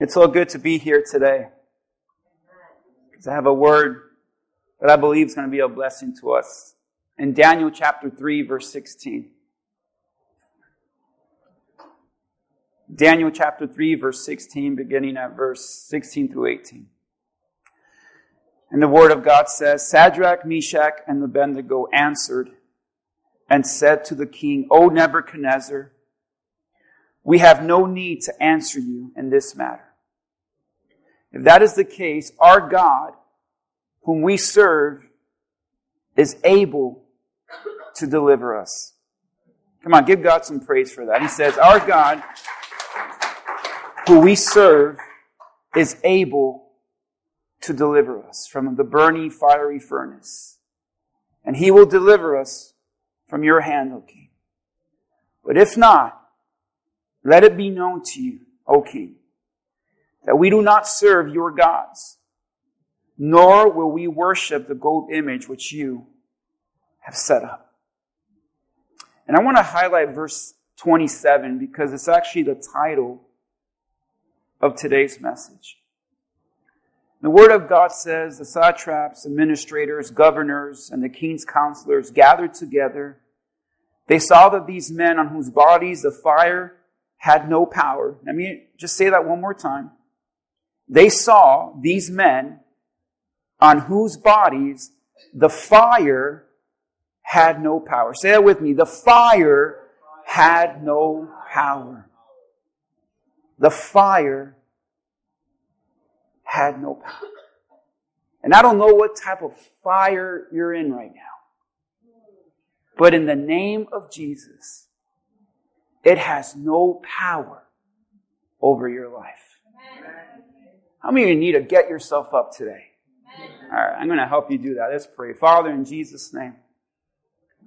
It's so good to be here today. Because I have a word that I believe is going to be a blessing to us. In Daniel chapter 3, verse 16. Daniel chapter 3, verse 16, beginning at verse 16 through 18. And the word of God says, Shadrach, Meshach, and Abednego answered and said to the king, O Nebuchadnezzar, we have no need to answer you in this matter. If that is the case, our God, whom we serve, is able to deliver us. Come on, give God some praise for that. He says, Our God, who we serve, is able to deliver us from the burning fiery furnace. And he will deliver us from your hand, O king. But if not, let it be known to you, O king, that we do not serve your gods, nor will we worship the gold image which you have set up. And I want to highlight verse 27 because it's actually the title of today's message. The Word of God says the satraps, administrators, governors, and the king's counselors gathered together. They saw that these men on whose bodies the fire had no power. Let me just say that one more time. They saw these men on whose bodies the fire had no power. Say that with me. The fire had no power. The fire had no power. And I don't know what type of fire you're in right now. But in the name of Jesus, it has no power over your life. How many of you need to get yourself up today? All right, I'm going to help you do that. Let's pray. Father, in Jesus' name,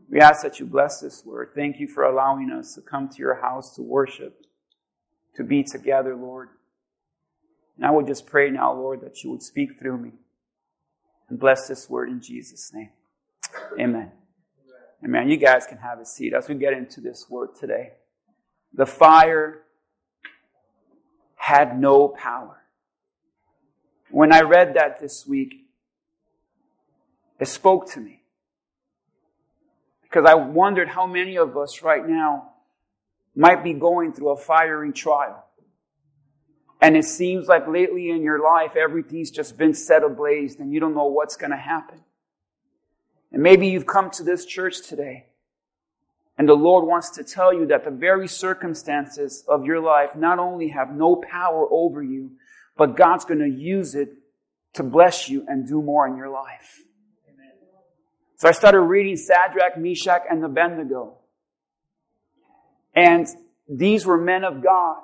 we ask that you bless this word. Thank you for allowing us to come to your house to worship, to be together, Lord. And I would just pray now, Lord, that you would speak through me and bless this word in Jesus' name. Amen. Amen. You guys can have a seat as we get into this word today. The fire had no power. When I read that this week, it spoke to me. Because I wondered how many of us right now might be going through a fiery trial. And it seems like lately in your life, everything's just been set ablaze and you don't know what's going to happen. And maybe you've come to this church today and the Lord wants to tell you that the very circumstances of your life not only have no power over you, but God's going to use it to bless you and do more in your life. Amen. So I started reading Shadrach, Meshach, and Abednego. And these were men of God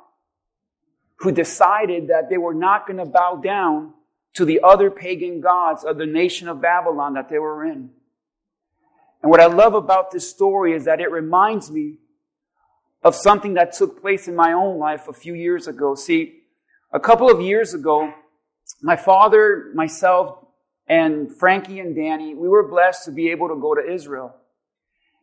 who decided that they were not going to bow down to the other pagan gods of the nation of Babylon that they were in. And what I love about this story is that it reminds me of something that took place in my own life a few years ago. See, a couple of years ago, my father, myself, and Frankie and Danny, we were blessed to be able to go to Israel.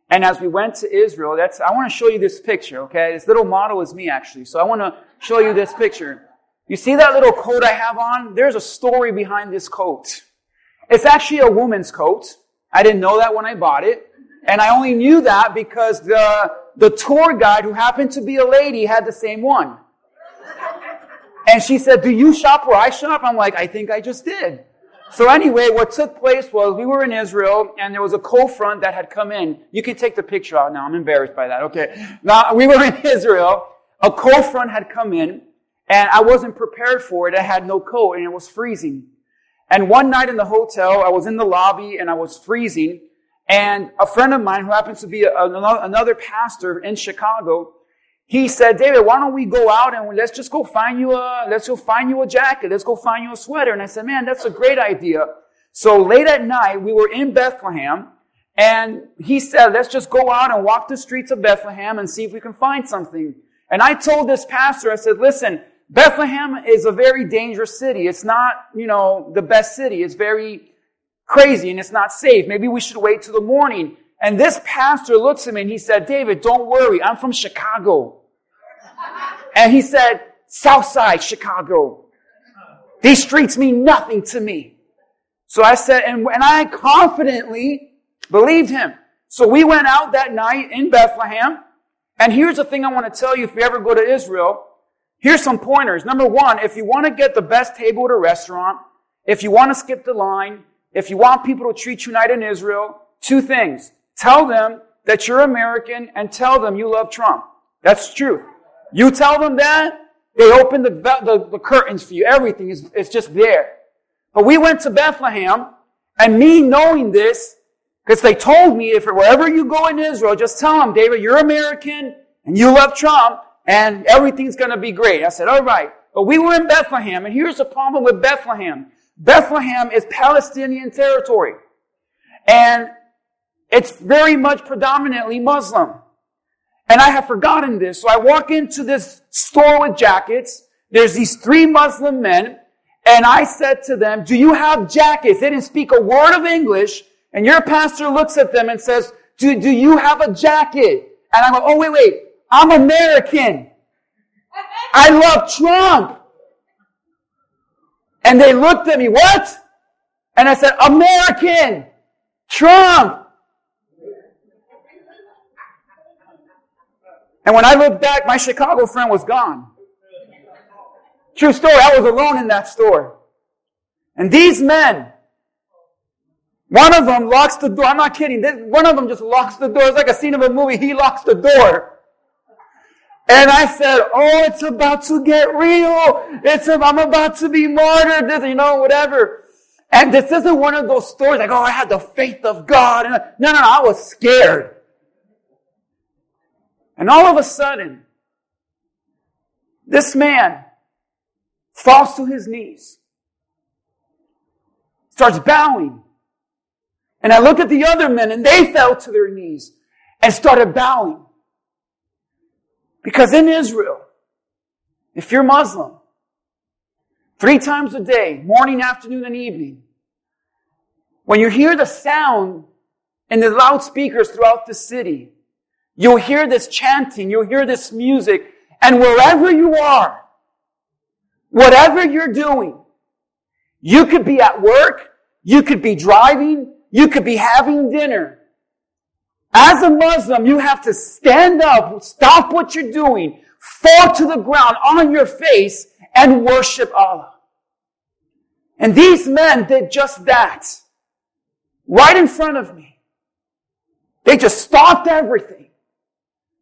And as we went to Israel, that's, I want to show you this picture, okay? This little model is me actually. So I want to show you this picture. You see that little coat I have on? There's a story behind this coat. It's actually a woman's coat. I didn't know that when I bought it. And I only knew that because the, the tour guide who happened to be a lady had the same one. And she said, do you shop where I shop? I'm like, I think I just did. So anyway, what took place was we were in Israel and there was a cold front that had come in. You can take the picture out now. I'm embarrassed by that. Okay. Now we were in Israel. A cold front had come in and I wasn't prepared for it. I had no coat and it was freezing. And one night in the hotel, I was in the lobby and I was freezing. And a friend of mine who happens to be another pastor in Chicago, he said, David, why don't we go out and let's just go find you a, let's go find you a jacket. Let's go find you a sweater. And I said, man, that's a great idea. So late at night, we were in Bethlehem and he said, let's just go out and walk the streets of Bethlehem and see if we can find something. And I told this pastor, I said, listen, Bethlehem is a very dangerous city. It's not, you know, the best city. It's very crazy and it's not safe. Maybe we should wait till the morning. And this pastor looks at me and he said, David, don't worry. I'm from Chicago. And he said, South Side, Chicago. These streets mean nothing to me. So I said, and, and I confidently believed him. So we went out that night in Bethlehem. And here's the thing I want to tell you if you ever go to Israel. Here's some pointers. Number one, if you want to get the best table at a restaurant, if you want to skip the line, if you want people to treat you right in Israel, two things. Tell them that you're American and tell them you love Trump. That's true. You tell them that, they open the, the, the curtains for you. Everything is, is just there. But we went to Bethlehem, and me knowing this, because they told me if wherever you go in Israel, just tell them, David, you're American, and you love Trump, and everything's gonna be great. I said, alright. But we were in Bethlehem, and here's the problem with Bethlehem. Bethlehem is Palestinian territory. And it's very much predominantly Muslim. And I have forgotten this. So I walk into this store with jackets. There's these three Muslim men. And I said to them, do you have jackets? They didn't speak a word of English. And your pastor looks at them and says, do, do you have a jacket? And I go, oh, wait, wait. I'm American. I love Trump. And they looked at me, what? And I said, American. Trump. And when I looked back, my Chicago friend was gone. True story. I was alone in that store. And these men, one of them locks the door. I'm not kidding. This, one of them just locks the door. It's like a scene of a movie. He locks the door. And I said, Oh, it's about to get real. It's, I'm about to be martyred. This, you know, whatever. And this isn't one of those stories like, oh, I had the faith of God. No, no, no, I was scared. And all of a sudden, this man falls to his knees, starts bowing. And I look at the other men and they fell to their knees and started bowing. Because in Israel, if you're Muslim, three times a day, morning, afternoon, and evening, when you hear the sound in the loudspeakers throughout the city, You'll hear this chanting, you'll hear this music, and wherever you are, whatever you're doing, you could be at work, you could be driving, you could be having dinner. As a Muslim, you have to stand up, stop what you're doing, fall to the ground on your face, and worship Allah. And these men did just that. Right in front of me. They just stopped everything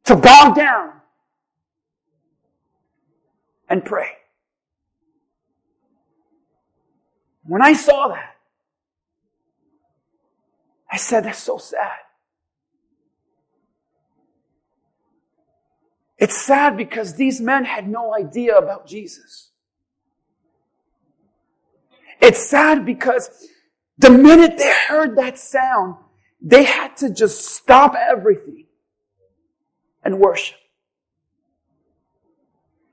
to bow down and pray. When I saw that, I said, that's so sad. It's sad because these men had no idea about Jesus. It's sad because the minute they heard that sound, they had to just stop everything and worship.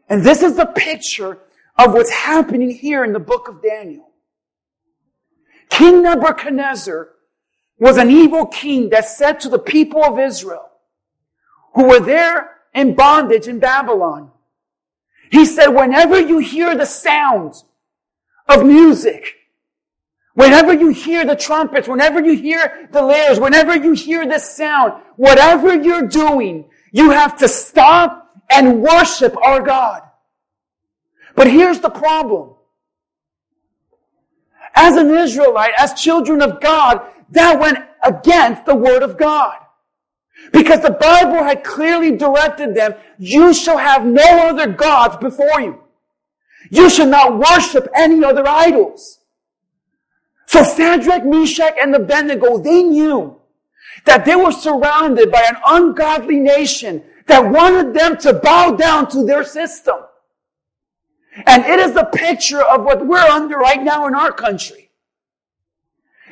And this is the picture of what's happening here in the book of Daniel. King Nebuchadnezzar was an evil king that said to the people of Israel who were there in bondage in Babylon, he said, whenever you hear the sounds of music, whenever you hear the trumpets, whenever you hear the lyres, whenever you hear this sound, whatever you're doing, you have to stop and worship our God. But here's the problem. As an Israelite, as children of God, that went against the Word of God. Because the Bible had clearly directed them, you shall have no other gods before you. You shall not worship any other idols. So Shadrach, Meshach, and Abednego, they knew that they were surrounded by an ungodly nation that wanted them to bow down to their system. And it is a picture of what we're under right now in our country.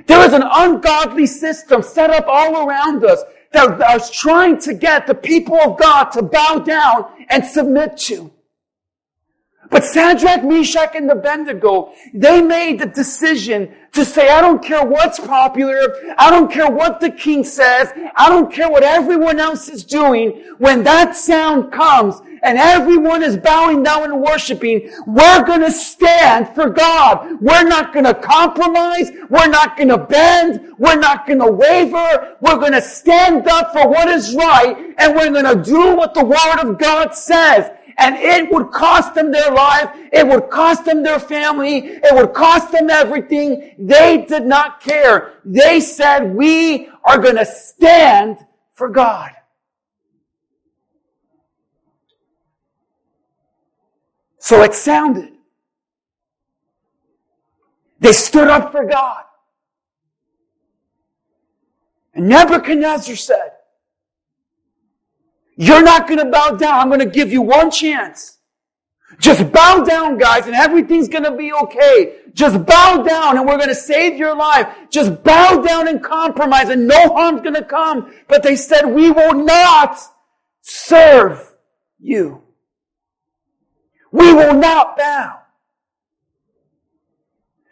There is an ungodly system set up all around us that is trying to get the people of God to bow down and submit to. But Shadrach, Meshach, and Abednego, they made the decision to say, I don't care what's popular. I don't care what the king says. I don't care what everyone else is doing. When that sound comes and everyone is bowing down and worshiping, we're going to stand for God. We're not going to compromise. We're not going to bend. We're not going to waver. We're going to stand up for what is right and we're going to do what the word of God says and it would cost them their life. It would cost them their family. It would cost them everything. They did not care. They said, we are going to stand for God. So it sounded. They stood up for God. And Nebuchadnezzar said, you're not going to bow down. I'm going to give you one chance. Just bow down, guys, and everything's going to be okay. Just bow down and we're going to save your life. Just bow down and compromise and no harm's going to come. But they said, we will not serve you. We will not bow.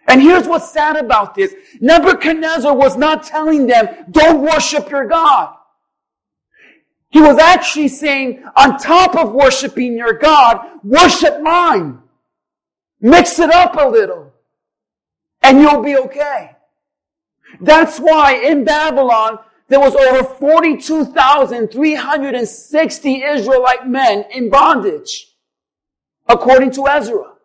And here's what's sad about this. Nebuchadnezzar was not telling them, don't worship your God. He was actually saying, on top of worshiping your God, worship mine. Mix it up a little. And you'll be okay. That's why in Babylon, there was over 42,360 Israelite men in bondage, according to Ezra.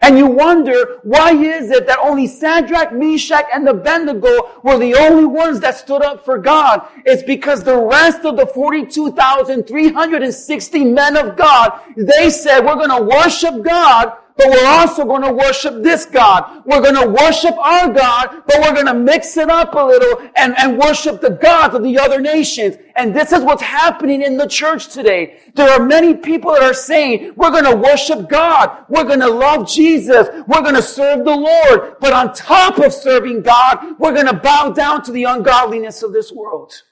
And you wonder, why is it that only Shadrach, Meshach, and Abednego were the only ones that stood up for God? It's because the rest of the 42,360 men of God, they said, we're going to worship God but we're also going to worship this God. We're going to worship our God, but we're going to mix it up a little and, and worship the gods of the other nations. And this is what's happening in the church today. There are many people that are saying, we're going to worship God. We're going to love Jesus. We're going to serve the Lord. But on top of serving God, we're going to bow down to the ungodliness of this world.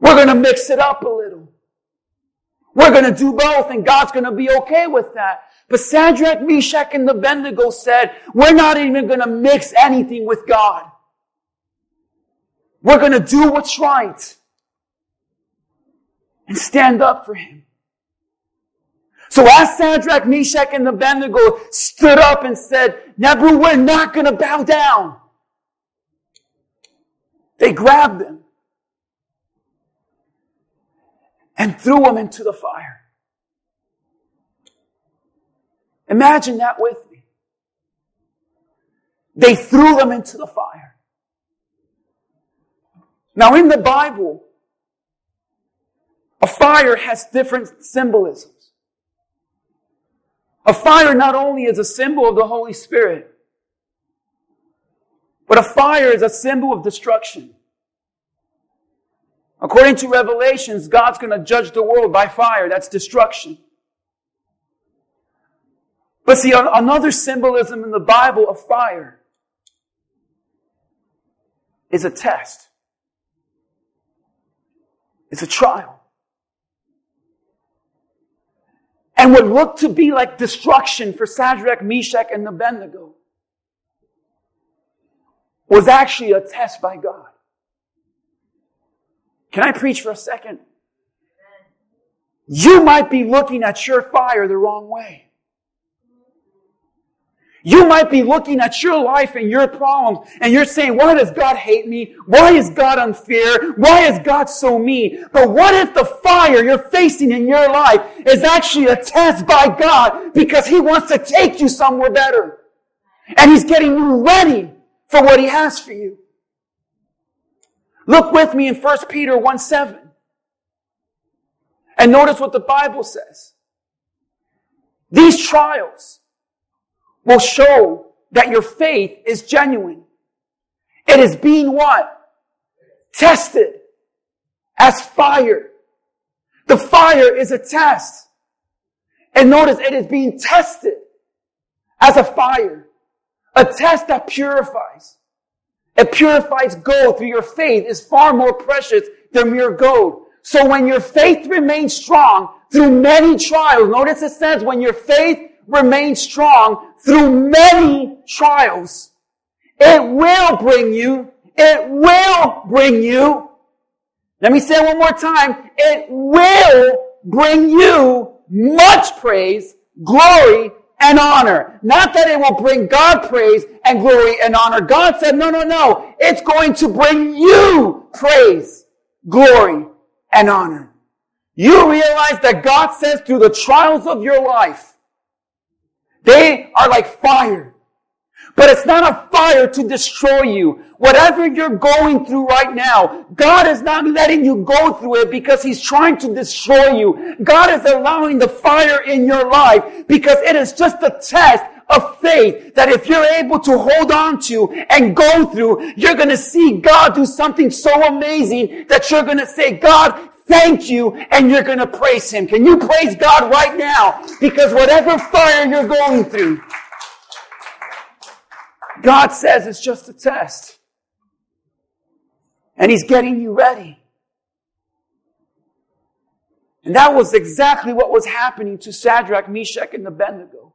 We're going to mix it up a little. We're going to do both and God's going to be okay with that. But Shadrach, Meshach, and the Abednego said, we're not even going to mix anything with God. We're going to do what's right and stand up for Him. So as Shadrach, Meshach, and Abednego stood up and said, Nebu, we're not going to bow down. They grabbed them and threw them into the fire. Imagine that with me. They threw them into the fire. Now in the Bible, a fire has different symbolisms. A fire not only is a symbol of the Holy Spirit, but a fire is a symbol of destruction. According to Revelations, God's going to judge the world by fire. That's destruction. But see, another symbolism in the Bible of fire is a test. It's a trial. And what looked to be like destruction for Shadrach, Meshach, and Abednego was actually a test by God. Can I preach for a second? You might be looking at your fire the wrong way. You might be looking at your life and your problems and you're saying, why does God hate me? Why is God unfair? Why is God so mean? But what if the fire you're facing in your life is actually a test by God because He wants to take you somewhere better? And He's getting you ready for what He has for you. Look with me in 1 Peter 1 7. And notice what the Bible says. These trials, will show that your faith is genuine. It is being what? Tested as fire. The fire is a test. And notice it is being tested as a fire. A test that purifies. It purifies gold through your faith is far more precious than mere gold. So when your faith remains strong, through many trials. Notice it says when your faith remains strong through many trials, it will bring you, it will bring you. Let me say it one more time. It will bring you much praise, glory, and honor. Not that it will bring God praise and glory and honor. God said, no, no, no. It's going to bring you praise, glory, and honor. You realize that God says through the trials of your life, they are like fire. But it's not a fire to destroy you. Whatever you're going through right now, God is not letting you go through it because He's trying to destroy you. God is allowing the fire in your life because it is just a test of faith that if you're able to hold on to and go through, you're going to see God do something so amazing that you're going to say, God, thank you, and you're going to praise Him. Can you praise God right now? Because whatever fire you're going through, God says it's just a test. And He's getting you ready. And that was exactly what was happening to Shadrach, Meshach, and Abednego.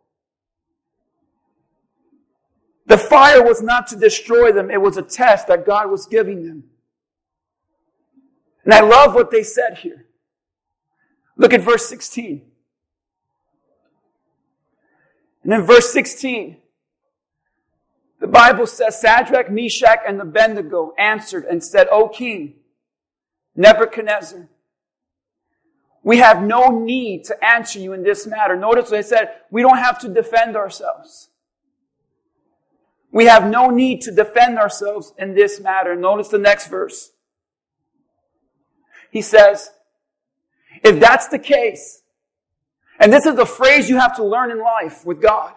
The fire was not to destroy them, it was a test that God was giving them. And I love what they said here. Look at verse 16. And in verse 16, the Bible says Shadrach, Meshach, and Abednego answered and said, O king, Nebuchadnezzar, we have no need to answer you in this matter. Notice what they said, we don't have to defend ourselves. We have no need to defend ourselves in this matter. Notice the next verse. He says, if that's the case, and this is a phrase you have to learn in life with God.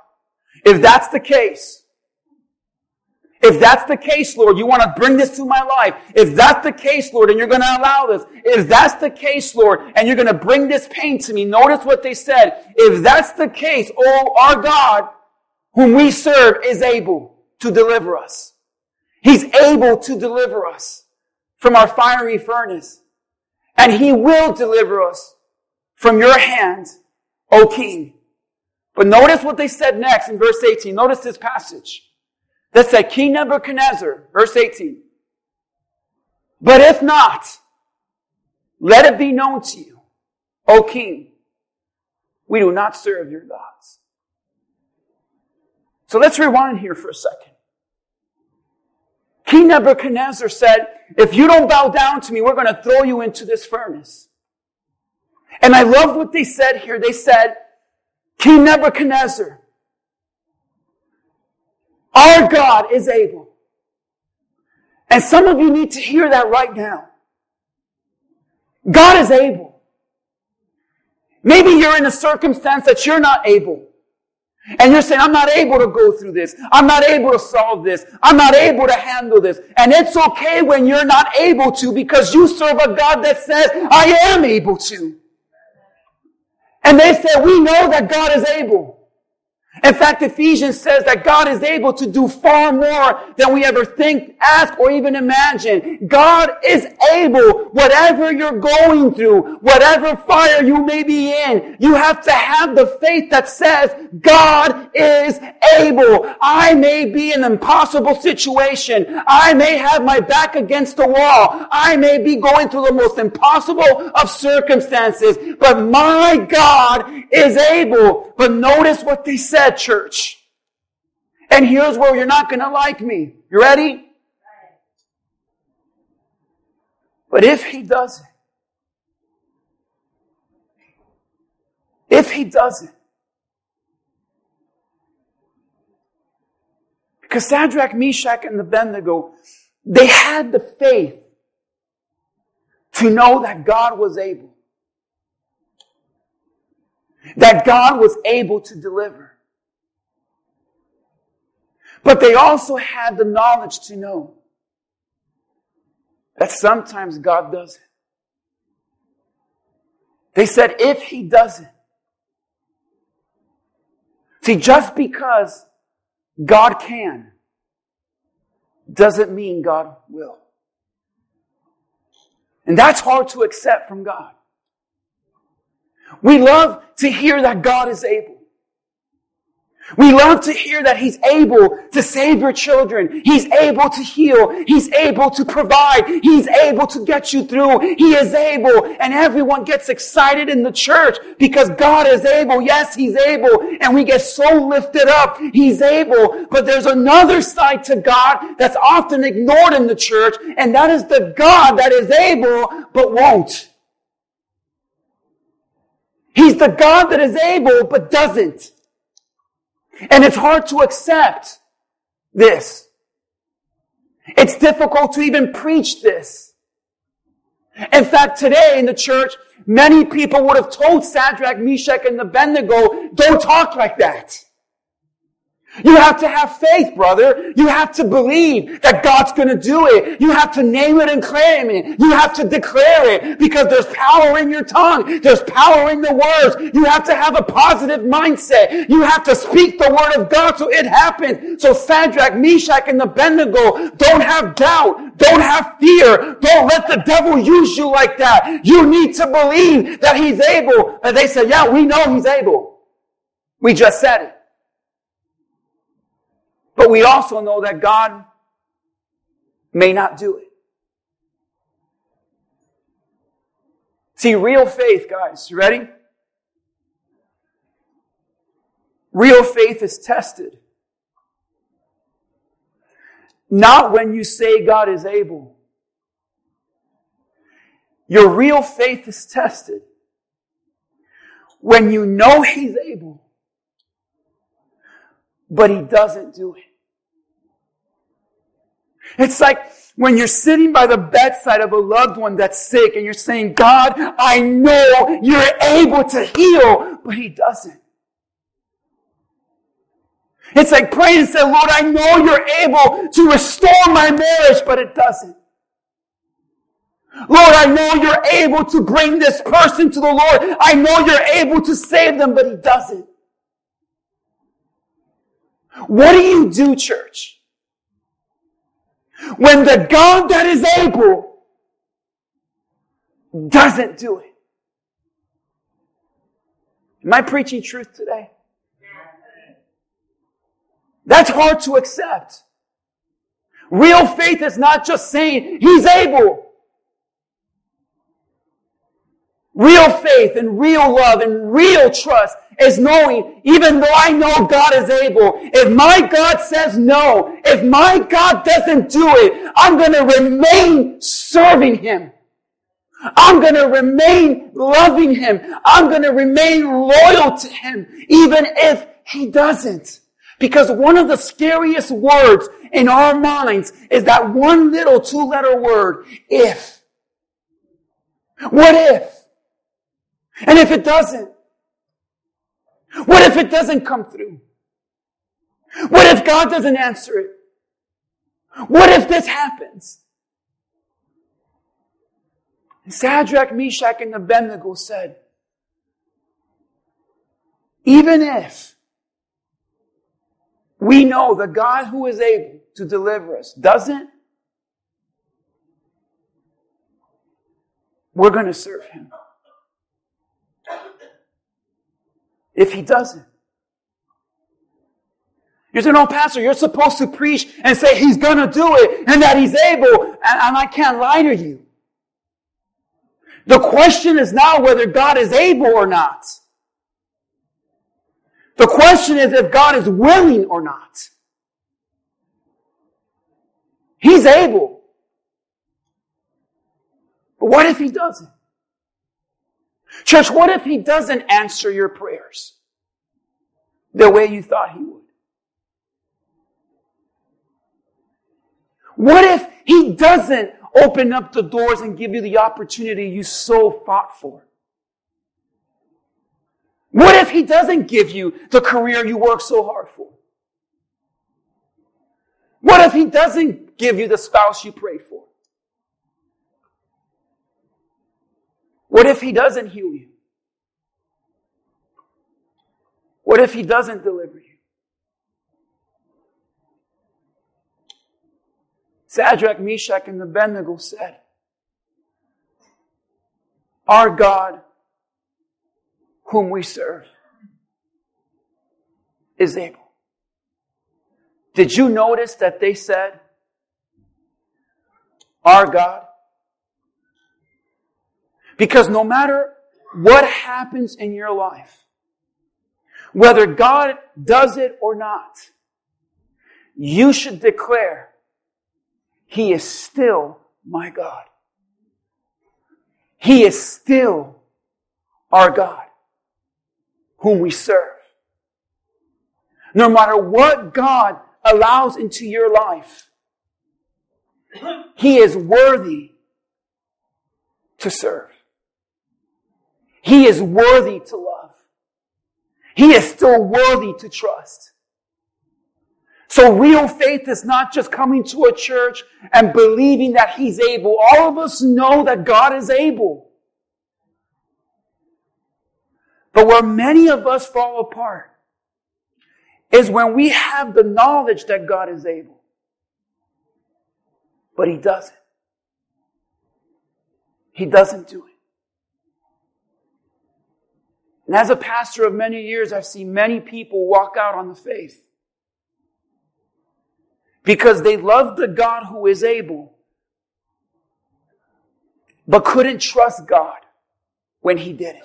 If that's the case, if that's the case, Lord, you want to bring this to my life. If that's the case, Lord, and you're going to allow this. If that's the case, Lord, and you're going to bring this pain to me. Notice what they said. If that's the case, oh, our God, whom we serve, is able to deliver us. He's able to deliver us from our fiery furnace. And he will deliver us from your hand, O King. But notice what they said next in verse 18. Notice this passage that said, King Nebuchadnezzar, verse 18. But if not, let it be known to you, O king, we do not serve your gods. So let's rewind here for a second. King Nebuchadnezzar said, if you don't bow down to me, we're going to throw you into this furnace. And I love what they said here. They said, King Nebuchadnezzar, our God is able. And some of you need to hear that right now. God is able. Maybe you're in a circumstance that you're not able. And you're saying, I'm not able to go through this. I'm not able to solve this. I'm not able to handle this. And it's okay when you're not able to because you serve a God that says, I am able to. And they said, we know that God is able. In fact, Ephesians says that God is able to do far more than we ever think, ask, or even imagine. God is able, whatever you're going through, whatever fire you may be in, you have to have the faith that says, God is able. I may be in an impossible situation. I may have my back against the wall. I may be going through the most impossible of circumstances, but my God is able. But notice what they said church. And here's where you're not going to like me. You ready? But if he does it, if he does it, because Shadrach, Meshach, and Abednego, they had the faith to know that God was able. That God was able to deliver. But they also had the knowledge to know that sometimes God does it. They said, if He does it, see, just because God can doesn't mean God will. And that's hard to accept from God. We love to hear that God is able. We love to hear that He's able to save your children. He's able to heal. He's able to provide. He's able to get you through. He is able. And everyone gets excited in the church because God is able. Yes, He's able. And we get so lifted up. He's able. But there's another side to God that's often ignored in the church. And that is the God that is able but won't. He's the God that is able but doesn't. And it's hard to accept this. It's difficult to even preach this. In fact, today in the church, many people would have told Shadrach, Meshach, and Abednego, don't talk like that. You have to have faith, brother. You have to believe that God's going to do it. You have to name it and claim it. You have to declare it because there's power in your tongue. There's power in the words. You have to have a positive mindset. You have to speak the word of God so it happens. So Shadrach, Meshach, and Abednego don't have doubt. Don't have fear. Don't let the devil use you like that. You need to believe that he's able. And they said, yeah, we know he's able. We just said it. But we also know that God may not do it. See, real faith, guys, you ready? Real faith is tested. Not when you say God is able. Your real faith is tested when you know He's able but he doesn't do it. It's like when you're sitting by the bedside of a loved one that's sick and you're saying, God, I know you're able to heal, but he doesn't. It's like praying and saying, Lord, I know you're able to restore my marriage, but it doesn't. Lord, I know you're able to bring this person to the Lord. I know you're able to save them, but he doesn't. What do you do, church? When the God that is able doesn't do it. Am I preaching truth today? That's hard to accept. Real faith is not just saying He's able. Real faith and real love and real trust is knowing, even though I know God is able, if my God says no, if my God doesn't do it, I'm going to remain serving Him. I'm going to remain loving Him. I'm going to remain loyal to Him, even if He doesn't. Because one of the scariest words in our minds is that one little two letter word, if. What if? And if it doesn't? What if it doesn't come through? What if God doesn't answer it? What if this happens? And Shadrach, Meshach, and Abednego said, even if we know the God who is able to deliver us doesn't, we're going to serve him. If he doesn't. You say, no, pastor, you're supposed to preach and say he's gonna do it and that he's able, and, and I can't lie to you. The question is not whether God is able or not. The question is if God is willing or not. He's able. But what if he doesn't? Church, what if he doesn't answer your prayers the way you thought he would? What if he doesn't open up the doors and give you the opportunity you so fought for? What if he doesn't give you the career you worked so hard for? What if he doesn't give you the spouse you prayed for? What if he doesn't heal you? What if he doesn't deliver you? Shadrach, Meshach, and Abednego said, Our God whom we serve is able. Did you notice that they said, our God? Because no matter what happens in your life, whether God does it or not, you should declare, He is still my God. He is still our God, whom we serve. No matter what God allows into your life, He is worthy to serve. He is worthy to love. He is still worthy to trust. So real faith is not just coming to a church and believing that He's able. All of us know that God is able. But where many of us fall apart is when we have the knowledge that God is able. But He doesn't. He doesn't do it. And as a pastor of many years, I've seen many people walk out on the faith because they loved the God who is able, but couldn't trust God when He did it.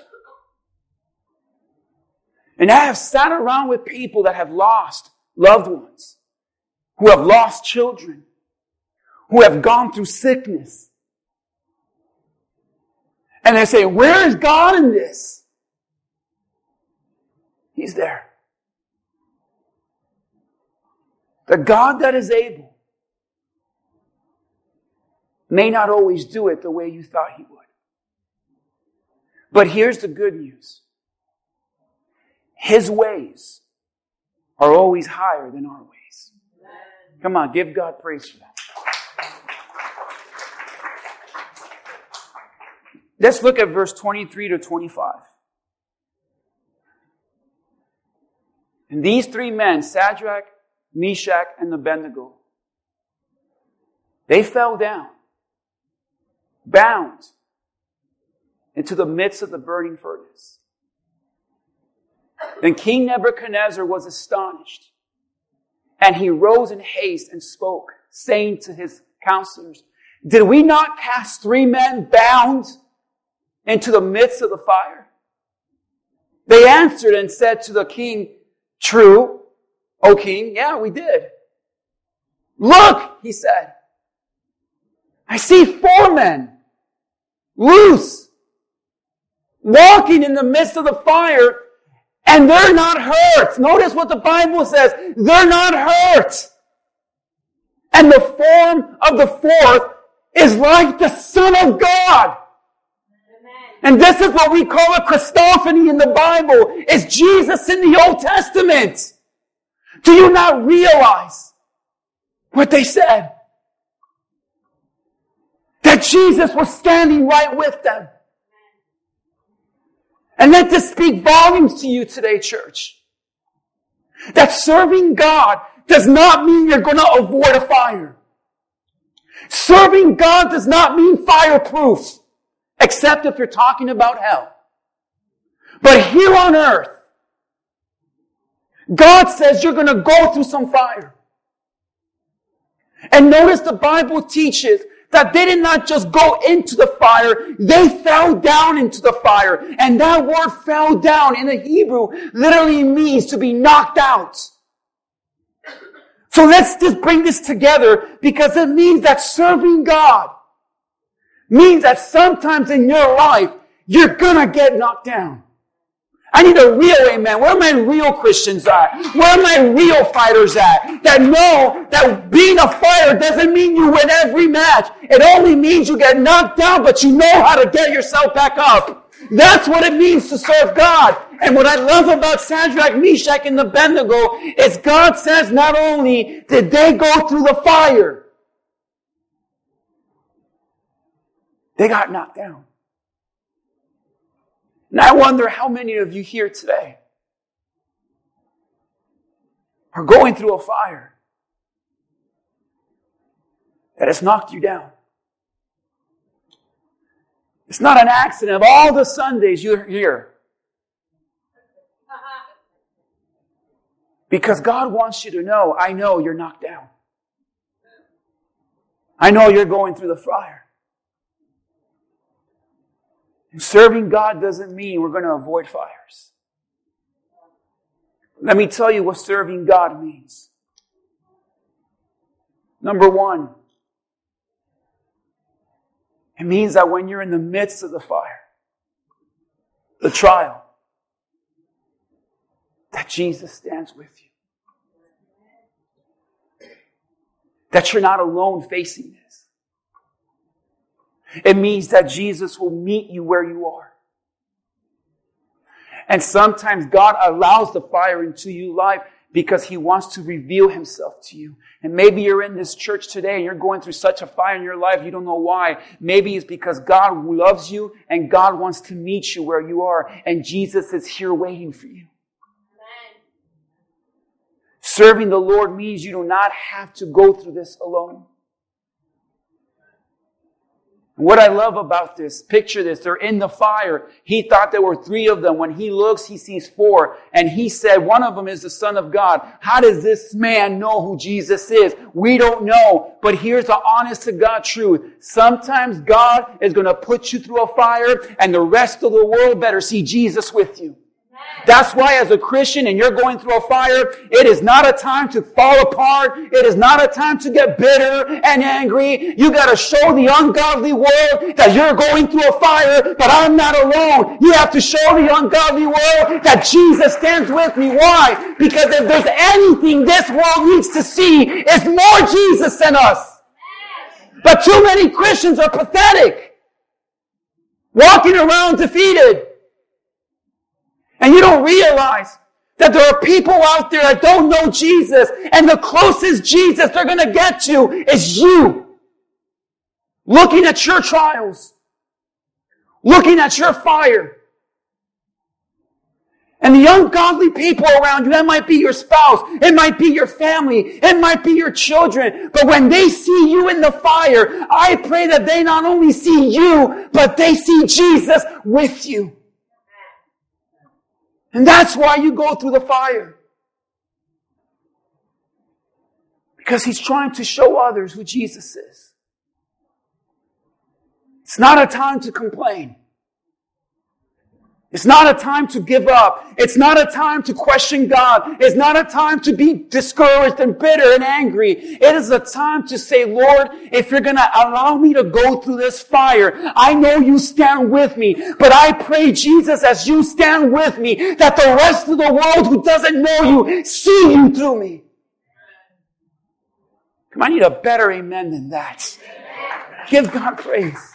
And I have sat around with people that have lost loved ones, who have lost children, who have gone through sickness. And they say, where is God in this? He's there. The God that is able may not always do it the way you thought he would. But here's the good news. His ways are always higher than our ways. Come on, give God praise for that. Let's look at verse 23 to 25. And these three men, Shadrach, Meshach, and Abednego, they fell down, bound into the midst of the burning furnace. Then King Nebuchadnezzar was astonished, and he rose in haste and spoke, saying to his counselors, Did we not cast three men bound into the midst of the fire? They answered and said to the king, True, O king, yeah, we did. Look, he said, I see four men loose walking in the midst of the fire and they're not hurt. Notice what the Bible says. They're not hurt. And the form of the fourth is like the Son of God. And this is what we call a Christophany in the Bible. It's Jesus in the Old Testament. Do you not realize what they said? That Jesus was standing right with them. And let this speak volumes to you today, church. That serving God does not mean you're going to avoid a fire. Serving God does not mean fireproof, except if you're talking about hell. But here on earth, God says you're going to go through some fire. And notice the Bible teaches that they did not just go into the fire, they fell down into the fire. And that word fell down in the Hebrew literally means to be knocked out. So let's just bring this together because it means that serving God means that sometimes in your life, you're gonna get knocked down. I need a real amen. Where are my real Christians at? Where are my real fighters at? That know that being a fighter doesn't mean you win every match. It only means you get knocked down, but you know how to get yourself back up. That's what it means to serve God. And what I love about Shadrach, Meshach, and Abednego is God says not only did they go through the fire, They got knocked down. And I wonder how many of you here today are going through a fire that has knocked you down. It's not an accident of all the Sundays you're here. Because God wants you to know, I know you're knocked down. I know you're going through the fire. Serving God doesn't mean we're going to avoid fires. Let me tell you what serving God means. Number one, it means that when you're in the midst of the fire, the trial, that Jesus stands with you. That you're not alone facing this. It means that Jesus will meet you where you are. And sometimes God allows the fire into your life because he wants to reveal himself to you. And maybe you're in this church today and you're going through such a fire in your life, you don't know why. Maybe it's because God loves you and God wants to meet you where you are and Jesus is here waiting for you. Serving the Lord means you do not have to go through this alone. What I love about this, picture this, they're in the fire. He thought there were three of them. When he looks, he sees four. And he said, one of them is the son of God. How does this man know who Jesus is? We don't know. But here's the honest to God truth. Sometimes God is going to put you through a fire and the rest of the world better see Jesus with you. That's why as a Christian and you're going through a fire, it is not a time to fall apart. It is not a time to get bitter and angry. You gotta show the ungodly world that you're going through a fire, but I'm not alone. You have to show the ungodly world that Jesus stands with me. Why? Because if there's anything this world needs to see, it's more Jesus than us. But too many Christians are pathetic. Walking around defeated. And you don't realize that there are people out there that don't know Jesus and the closest Jesus they're going to get to is you. Looking at your trials. Looking at your fire. And the ungodly people around you, that might be your spouse, it might be your family, it might be your children, but when they see you in the fire, I pray that they not only see you, but they see Jesus with you. And that's why you go through the fire. Because he's trying to show others who Jesus is. It's not a time to complain. It's not a time to give up. It's not a time to question God. It's not a time to be discouraged and bitter and angry. It is a time to say, Lord, if you're going to allow me to go through this fire, I know you stand with me, but I pray, Jesus, as you stand with me, that the rest of the world who doesn't know you see you through me. Come on, I need a better amen than that. Give God praise.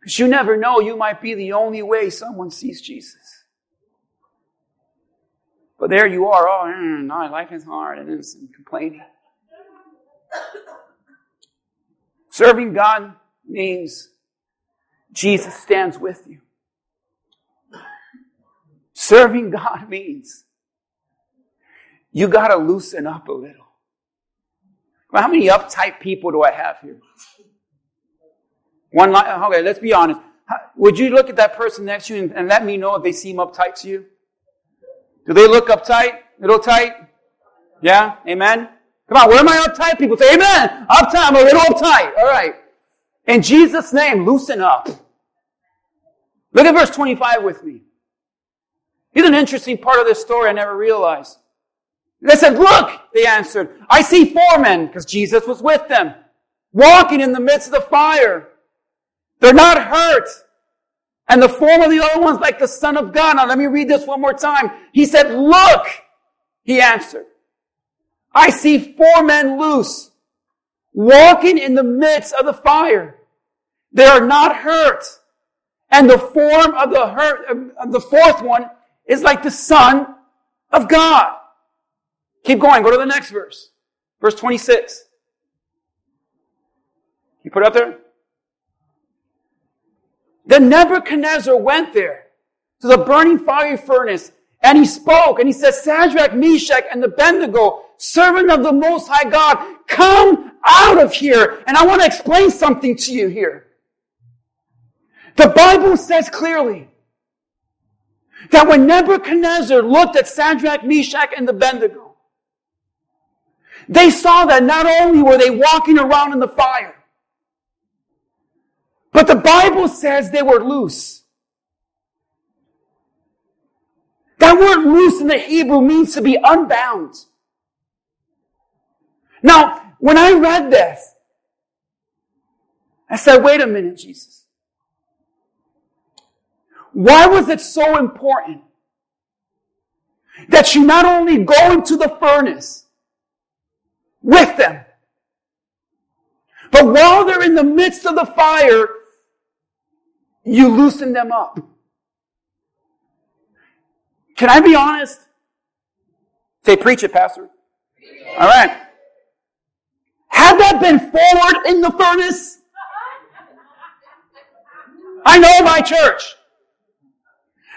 Because you never know, you might be the only way someone sees Jesus. But there you are, oh, mm, no, life is hard, and it's complaining. Serving God means Jesus stands with you. Serving God means you got to loosen up a little. Well, how many uptight people do I have here? One line, okay, let's be honest. Would you look at that person next to you and, and let me know if they seem uptight to you? Do they look uptight? Little tight? Yeah? Amen? Come on, where are my uptight people? Say amen! Uptight, I'm a little uptight. Alright. In Jesus' name, loosen up. Look at verse 25 with me. Here's an interesting part of this story I never realized. They said, look, they answered, I see four men, because Jesus was with them, walking in the midst of the fire. They're not hurt. And the form of the other one's like the Son of God. Now let me read this one more time. He said, look, he answered. I see four men loose, walking in the midst of the fire. They are not hurt. And the form of the hurt, of the fourth one is like the Son of God. Keep going. Go to the next verse. Verse 26. You put it up there? Then Nebuchadnezzar went there to the burning fiery furnace and he spoke and he said, Shadrach, Meshach, and the Abednego, servant of the Most High God, come out of here. And I want to explain something to you here. The Bible says clearly That when Nebuchadnezzar looked at Shadrach, Meshach, and the Abednego, they saw that not only were they walking around in the fire, but the Bible says they were loose. That word loose in the Hebrew means to be unbound. Now, when I read this, I said, wait a minute, Jesus. Why was it so important that you not only go into the furnace with them, but while they're in the midst of the fire, you loosen them up? Can I be honest? Say, preach it, Pastor. All right. Had that been forward in the furnace? I know my church.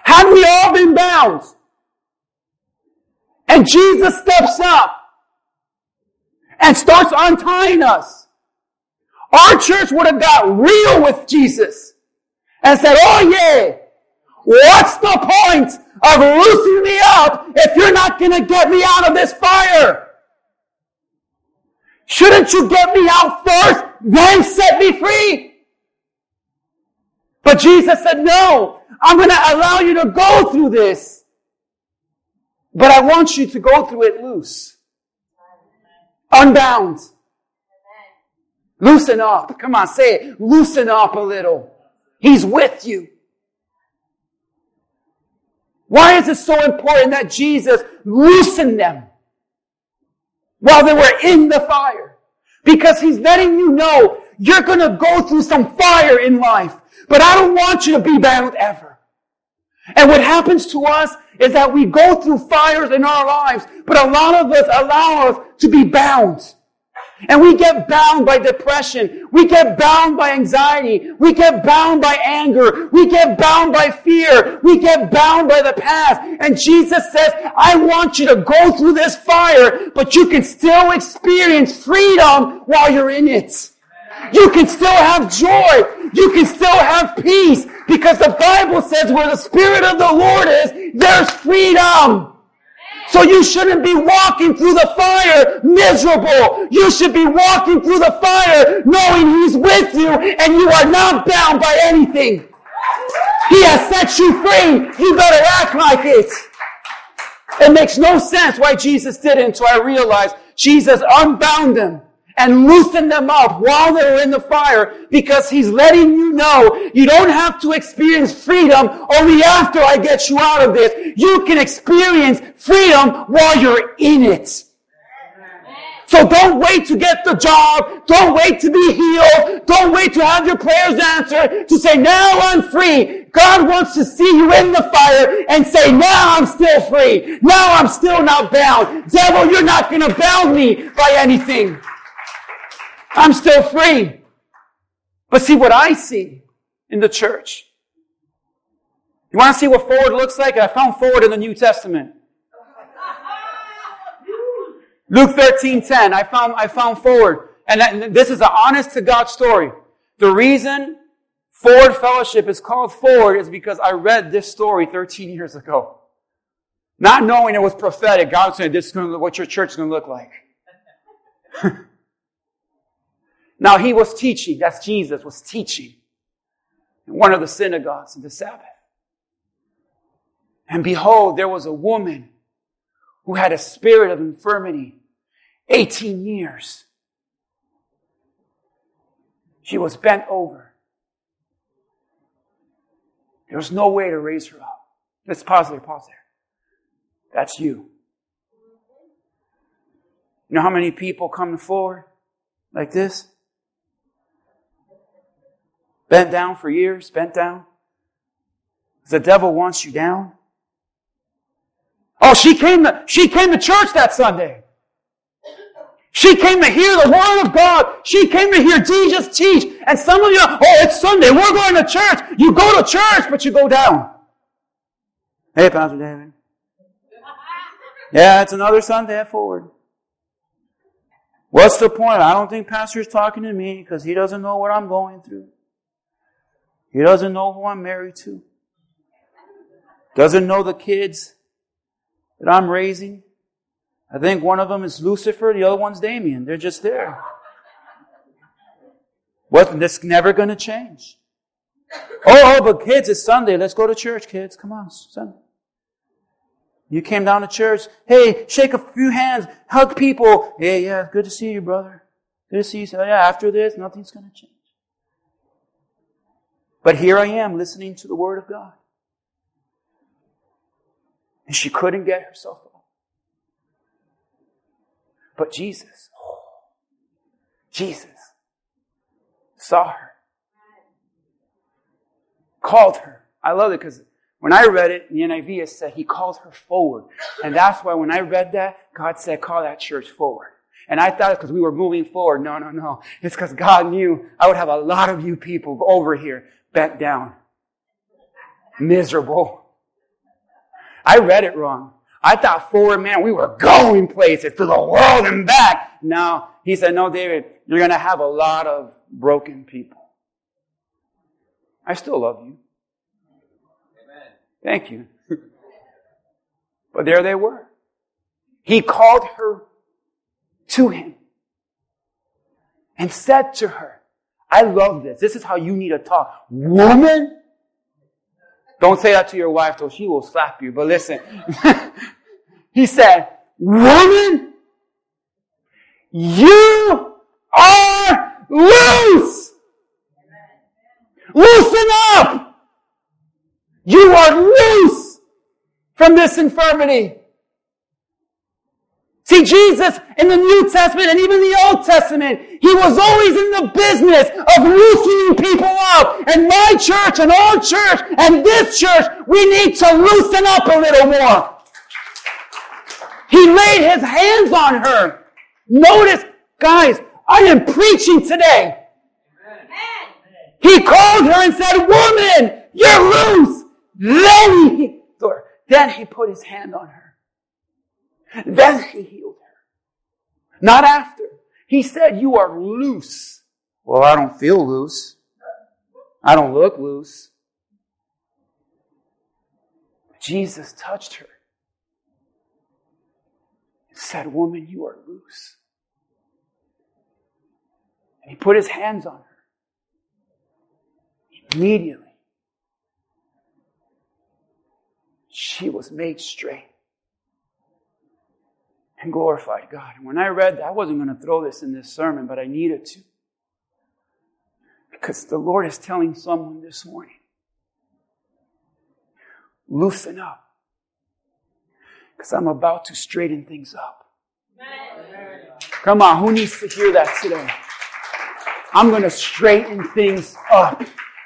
Had we all been bound? And Jesus steps up and starts untying us. Our church would have got real with Jesus and said, oh yeah, what's the point of loosening me up if you're not going to get me out of this fire? Shouldn't you get me out first, then set me free? But Jesus said, no, I'm going to allow you to go through this. But I want you to go through it loose. Unbound. Loosen up. Come on, say it. Loosen up a little. He's with you. Why is it so important that Jesus loosened them while they were in the fire? Because he's letting you know you're gonna go through some fire in life. But I don't want you to be bound ever. And what happens to us is that we go through fires in our lives, but a lot of us allow us to be bound. And we get bound by depression. We get bound by anxiety. We get bound by anger. We get bound by fear. We get bound by the past. And Jesus says, I want you to go through this fire, but you can still experience freedom while you're in it. You can still have joy. You can still have peace because the Bible says where the Spirit of the Lord is, there's freedom. So you shouldn't be walking through the fire miserable. You should be walking through the fire knowing He's with you and you are not bound by anything. He has set you free. You better act like it. It makes no sense why Jesus did it until I realized Jesus unbound them and loosen them up while they're in the fire because he's letting you know you don't have to experience freedom only after I get you out of this. You can experience freedom while you're in it. So don't wait to get the job. Don't wait to be healed. Don't wait to have your prayers answered to say, now I'm free. God wants to see you in the fire and say, now I'm still free. Now I'm still not bound. Devil, you're not going to bound me by anything. I'm still free. But see what I see in the church. You want to see what forward looks like? I found forward in the New Testament. Luke 13, 10. I found, I found forward. And this is an honest to God story. The reason Forward Fellowship is called Forward is because I read this story 13 years ago. Not knowing it was prophetic, God said, this is what your church is going to look like. Now he was teaching, that's Jesus, was teaching in one of the synagogues in the Sabbath. And behold, there was a woman who had a spirit of infirmity 18 years. She was bent over. There was no way to raise her up. Let's pause there, pause there. That's you. You know how many people come forward like this? Bent down for years, bent down. The devil wants you down. Oh, she came to, she came to church that Sunday. She came to hear the word of God. She came to hear Jesus teach. And some of you, oh, it's Sunday. We're going to church. You go to church, but you go down. Hey, Pastor David. Yeah, it's another Sunday forward. What's the point? I don't think Pastor's talking to me because he doesn't know what I'm going through. He doesn't know who I'm married to. Doesn't know the kids that I'm raising. I think one of them is Lucifer, the other one's Damien. They're just there. What? This never going to change. Oh, oh, but kids, it's Sunday. Let's go to church, kids. Come on, Sunday. You came down to church. Hey, shake a few hands, hug people. Yeah, yeah, good to see you, brother. Good to see you. Yeah, after this, nothing's going to change. But here I am listening to the Word of God. And she couldn't get herself up. But Jesus, Jesus saw her, called her. I love it because when I read it the NIV, said he called her forward. And that's why when I read that, God said, call that church forward. And I thought it's because we were moving forward. No, no, no. It's because God knew I would have a lot of you people over here bent down. Miserable. I read it wrong. I thought forward, man, we were going places to the world and back. No, he said, no, David, you're going to have a lot of broken people. I still love you. Amen. Thank you. but there they were. He called her to him and said to her, I love this. This is how you need to talk. Woman? Don't say that to your wife though. She will slap you. But listen. he said, woman, you are loose. Loosen up. You are loose from this infirmity. See, Jesus in the New Testament and even the Old Testament, He was always in the business of loosening people up. And my church and our church and this church, we need to loosen up a little more. He laid His hands on her. Notice, guys, I am preaching today. He called her and said, woman, you're loose. Then he, then he put his hand on her. Then he healed her. Not after. He said, you are loose. Well, I don't feel loose. I don't look loose. Jesus touched her and said, woman, you are loose. And he put his hands on her. Immediately, she was made straight and glorified God. And when I read that, I wasn't going to throw this in this sermon, but I needed to. Because the Lord is telling someone this morning, loosen up. Because I'm about to straighten things up. Come on, who needs to hear that today? I'm going to straighten things up.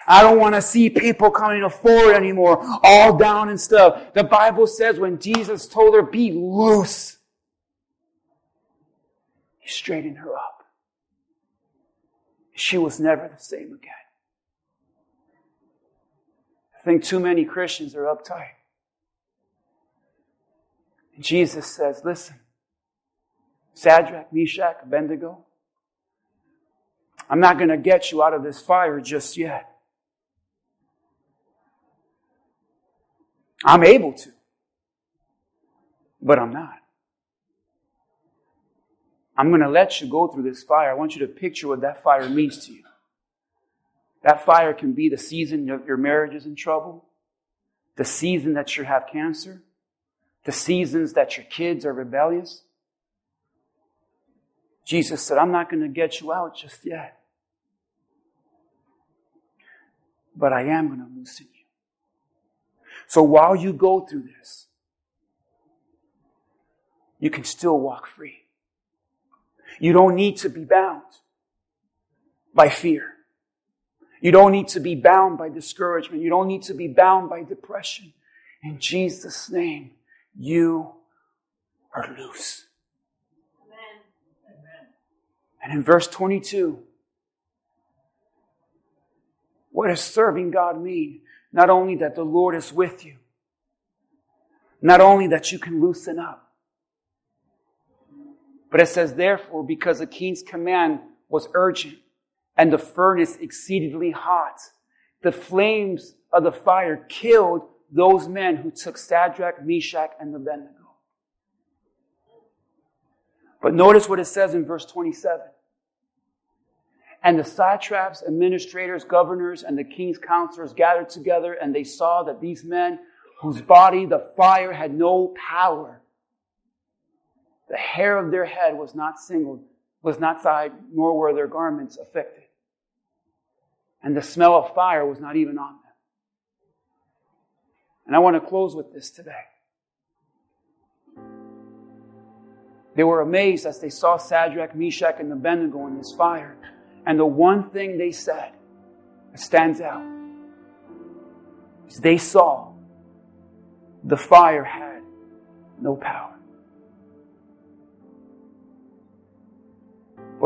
I don't want to see people coming forward anymore, all down and stuff. The Bible says when Jesus told her, be loose, he straightened her up. She was never the same again. I think too many Christians are uptight. And Jesus says, listen, Shadrach, Meshach, Abednego, I'm not going to get you out of this fire just yet. I'm able to, but I'm not. I'm going to let you go through this fire. I want you to picture what that fire means to you. That fire can be the season your marriage is in trouble, the season that you have cancer, the seasons that your kids are rebellious. Jesus said, I'm not going to get you out just yet. But I am going to loosen you. So while you go through this, you can still walk free. You don't need to be bound by fear. You don't need to be bound by discouragement. You don't need to be bound by depression. In Jesus' name, you are loose. Amen. And in verse 22, what does serving God mean? Not only that the Lord is with you, not only that you can loosen up, but it says, therefore, because the king's command was urgent and the furnace exceedingly hot, the flames of the fire killed those men who took Shadrach, Meshach, and Abednego. But notice what it says in verse 27. And the satraps, administrators, governors, and the king's counselors gathered together, and they saw that these men, whose body the fire had no power, the hair of their head was not singled, was not side, nor were their garments affected. And the smell of fire was not even on them. And I want to close with this today. They were amazed as they saw Shadrach, Meshach, and Abednego in this fire. And the one thing they said that stands out is they saw the fire had no power.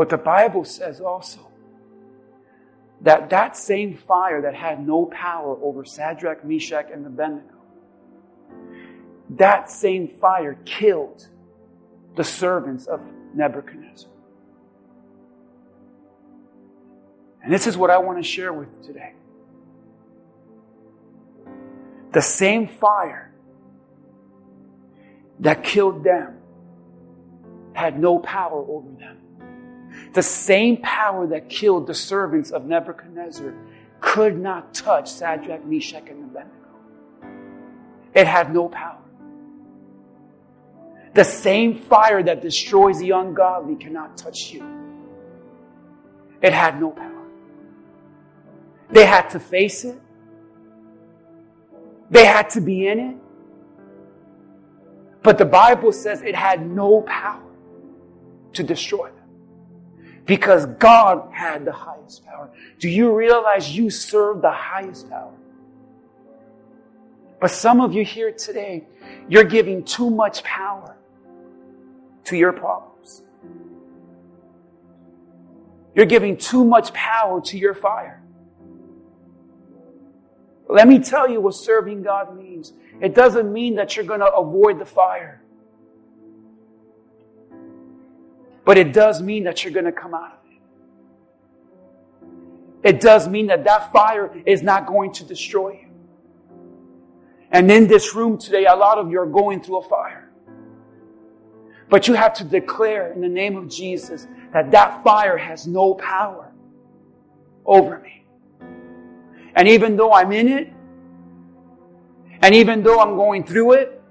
But the Bible says also that that same fire that had no power over Shadrach, Meshach, and Abednego, that same fire killed the servants of Nebuchadnezzar. And this is what I want to share with you today. The same fire that killed them had no power over them. The same power that killed the servants of Nebuchadnezzar could not touch Shadrach, Meshach, and Abednego. It had no power. The same fire that destroys the ungodly cannot touch you. It had no power. They had to face it. They had to be in it. But the Bible says it had no power to destroy them. Because God had the highest power. Do you realize you serve the highest power? But some of you here today, you're giving too much power to your problems. You're giving too much power to your fire. Let me tell you what serving God means. It doesn't mean that you're going to avoid the fire. But it does mean that you're going to come out of it. It does mean that that fire is not going to destroy you. And in this room today, a lot of you are going through a fire. But you have to declare in the name of Jesus that that fire has no power over me. And even though I'm in it, and even though I'm going through it,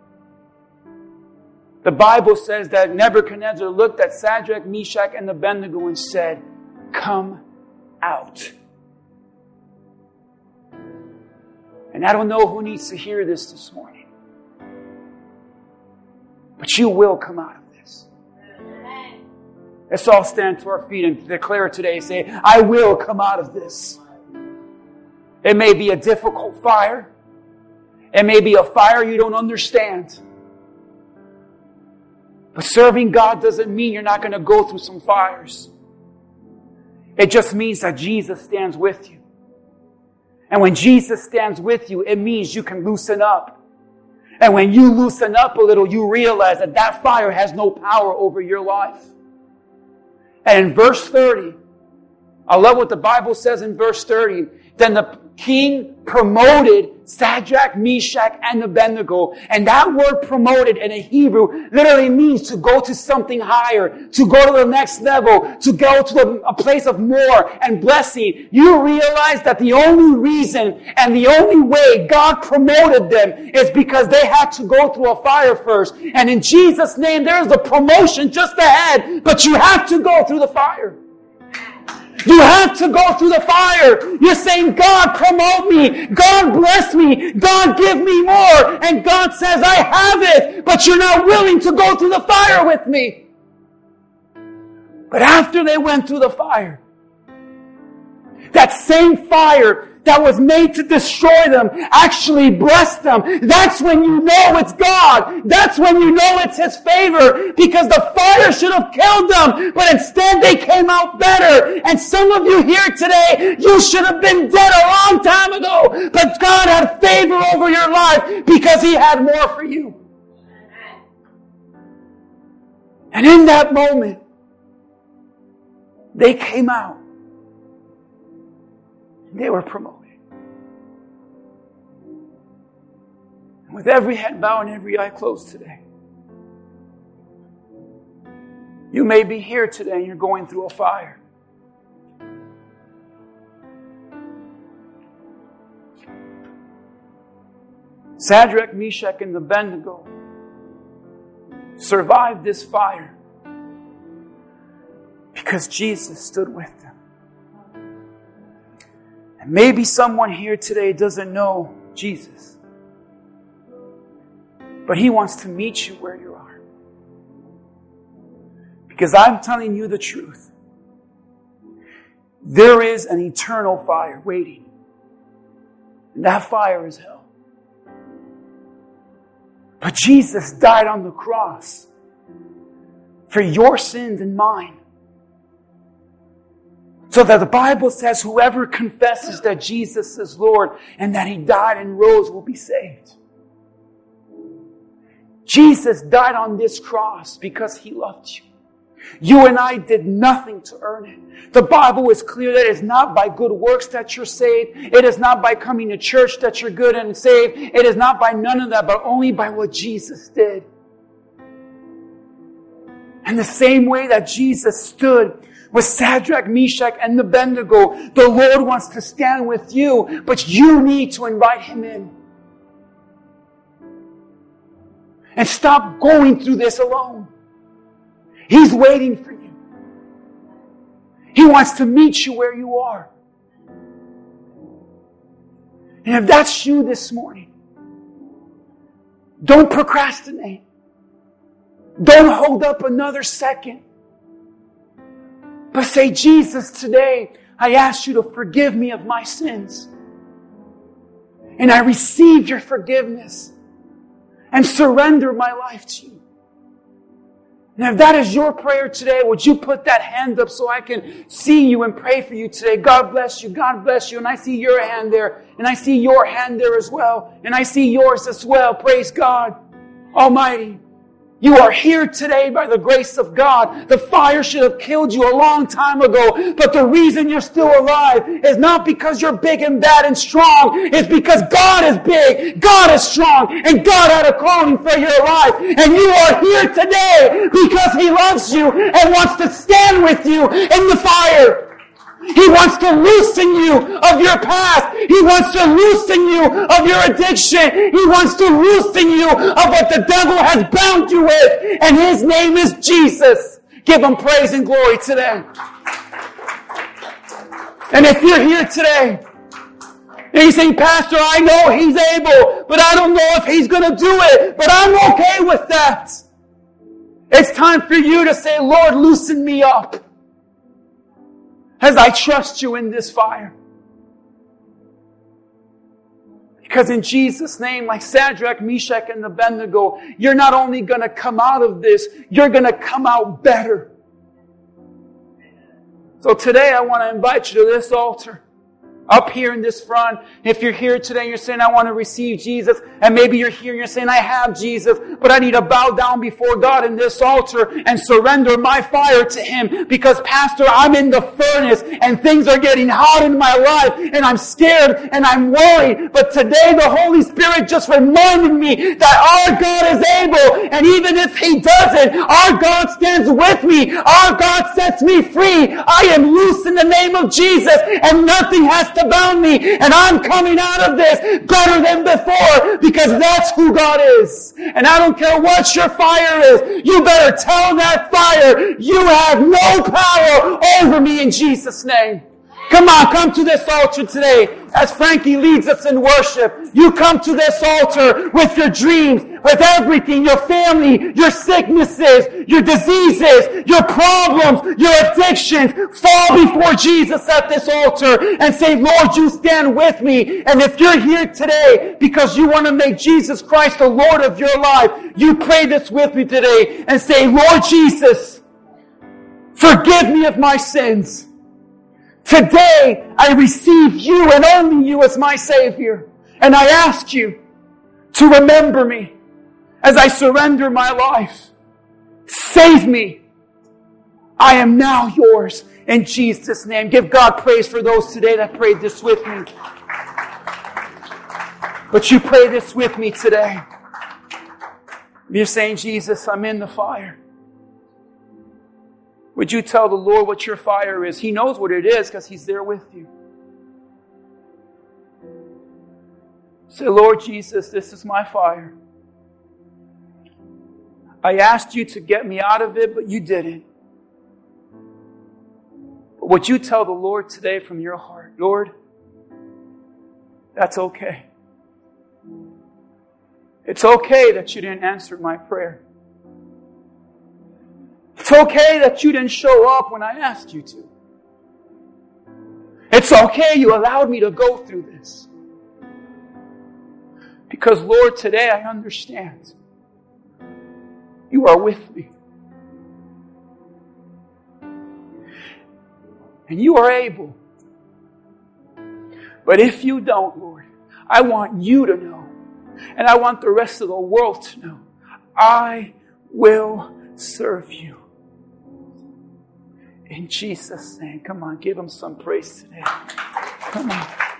the Bible says that Nebuchadnezzar looked at Shadrach, Meshach, and Abednego and said, Come out. And I don't know who needs to hear this this morning, but you will come out of this. Let's all stand to our feet and declare today, say, I will come out of this. It may be a difficult fire. It may be a fire you don't understand. But serving God doesn't mean you're not going to go through some fires. It just means that Jesus stands with you. And when Jesus stands with you, it means you can loosen up. And when you loosen up a little, you realize that that fire has no power over your life. And in verse 30, I love what the Bible says in verse 30. Then the king promoted Shadrach, Meshach, and Abednego. And that word promoted in a Hebrew literally means to go to something higher, to go to the next level, to go to a place of more and blessing. You realize that the only reason and the only way God promoted them is because they had to go through a fire first. And in Jesus' name, there is a promotion just ahead, but you have to go through the fire. You have to go through the fire. You're saying, God, promote me. God, bless me. God, give me more. And God says, I have it, but you're not willing to go through the fire with me. But after they went through the fire, that same fire that was made to destroy them actually blessed them. That's when you know it's God. That's when you know it's His favor because the fire should have killed them, but instead they came out better. And some of you here today, you should have been dead a long time ago, but God had favor over your life because He had more for you. And in that moment, they came out they were promoted. And With every head bowed and every eye closed today. You may be here today and you're going through a fire. Shadrach, Meshach, and the Abednego survived this fire because Jesus stood with them. And maybe someone here today doesn't know Jesus, but he wants to meet you where you are. Because I'm telling you the truth. There is an eternal fire waiting. And that fire is hell. But Jesus died on the cross for your sins and mine. So that the Bible says whoever confesses that Jesus is Lord and that He died and rose will be saved. Jesus died on this cross because He loved you. You and I did nothing to earn it. The Bible is clear that it's not by good works that you're saved. It is not by coming to church that you're good and saved. It is not by none of that, but only by what Jesus did. And the same way that Jesus stood with Shadrach, Meshach, and Abednego, the Lord wants to stand with you, but you need to invite Him in. And stop going through this alone. He's waiting for you. He wants to meet you where you are. And if that's you this morning, don't procrastinate. Don't hold up another second. But say, Jesus, today I ask you to forgive me of my sins. And I receive your forgiveness and surrender my life to you. And if that is your prayer today, would you put that hand up so I can see you and pray for you today? God bless you. God bless you. And I see your hand there. And I see your hand there as well. And I see yours as well. Praise God Almighty. You are here today by the grace of God. The fire should have killed you a long time ago, but the reason you're still alive is not because you're big and bad and strong. It's because God is big, God is strong, and God had a calling for your life. And you are here today because He loves you and wants to stand with you in the fire. He wants to loosen you of your past. He wants to loosen you of your addiction. He wants to loosen you of what the devil has bound you with. And his name is Jesus. Give him praise and glory today. And if you're here today, and you say, Pastor, I know he's able, but I don't know if he's going to do it, but I'm okay with that. It's time for you to say, Lord, loosen me up as I trust you in this fire. Because in Jesus' name, like Shadrach, Meshach, and Abednego, you're not only going to come out of this, you're going to come out better. So today I want to invite you to this altar up here in this front. If you're here today, you're saying, I want to receive Jesus. And maybe you're here and you're saying, I have Jesus, but I need to bow down before God in this altar and surrender my fire to Him because Pastor, I'm in the furnace and things are getting hot in my life and I'm scared and I'm worried. But today the Holy Spirit just reminded me that our God is able. And even if He doesn't, our God stands with me. Our God sets me free. I am loose in the name of Jesus and nothing has to bound me and I'm coming out of this better than before because that's who God is. And I don't care what your fire is. You better tell that fire you have no power over me in Jesus name. Come on, come to this altar today as Frankie leads us in worship. You come to this altar with your dreams, with everything, your family, your sicknesses, your diseases, your problems, your addictions. Fall before Jesus at this altar and say, Lord, you stand with me. And if you're here today because you want to make Jesus Christ the Lord of your life, you pray this with me today and say, Lord Jesus, forgive me of my sins. Today, I receive you and only you as my Savior. And I ask you to remember me as I surrender my life. Save me. I am now yours in Jesus' name. Give God praise for those today that prayed this with me. But you pray this with me today. You're saying, Jesus, I'm in the fire. Would you tell the Lord what your fire is? He knows what it is because He's there with you. Say, Lord Jesus, this is my fire. I asked you to get me out of it, but you didn't. But would you tell the Lord today from your heart, Lord, that's okay. It's okay that you didn't answer my prayer. It's okay that you didn't show up when I asked you to. It's okay you allowed me to go through this. Because, Lord, today I understand you are with me. And you are able. But if you don't, Lord, I want you to know, and I want the rest of the world to know, I will serve you. In Jesus' name. Come on, give him some praise today. Come on.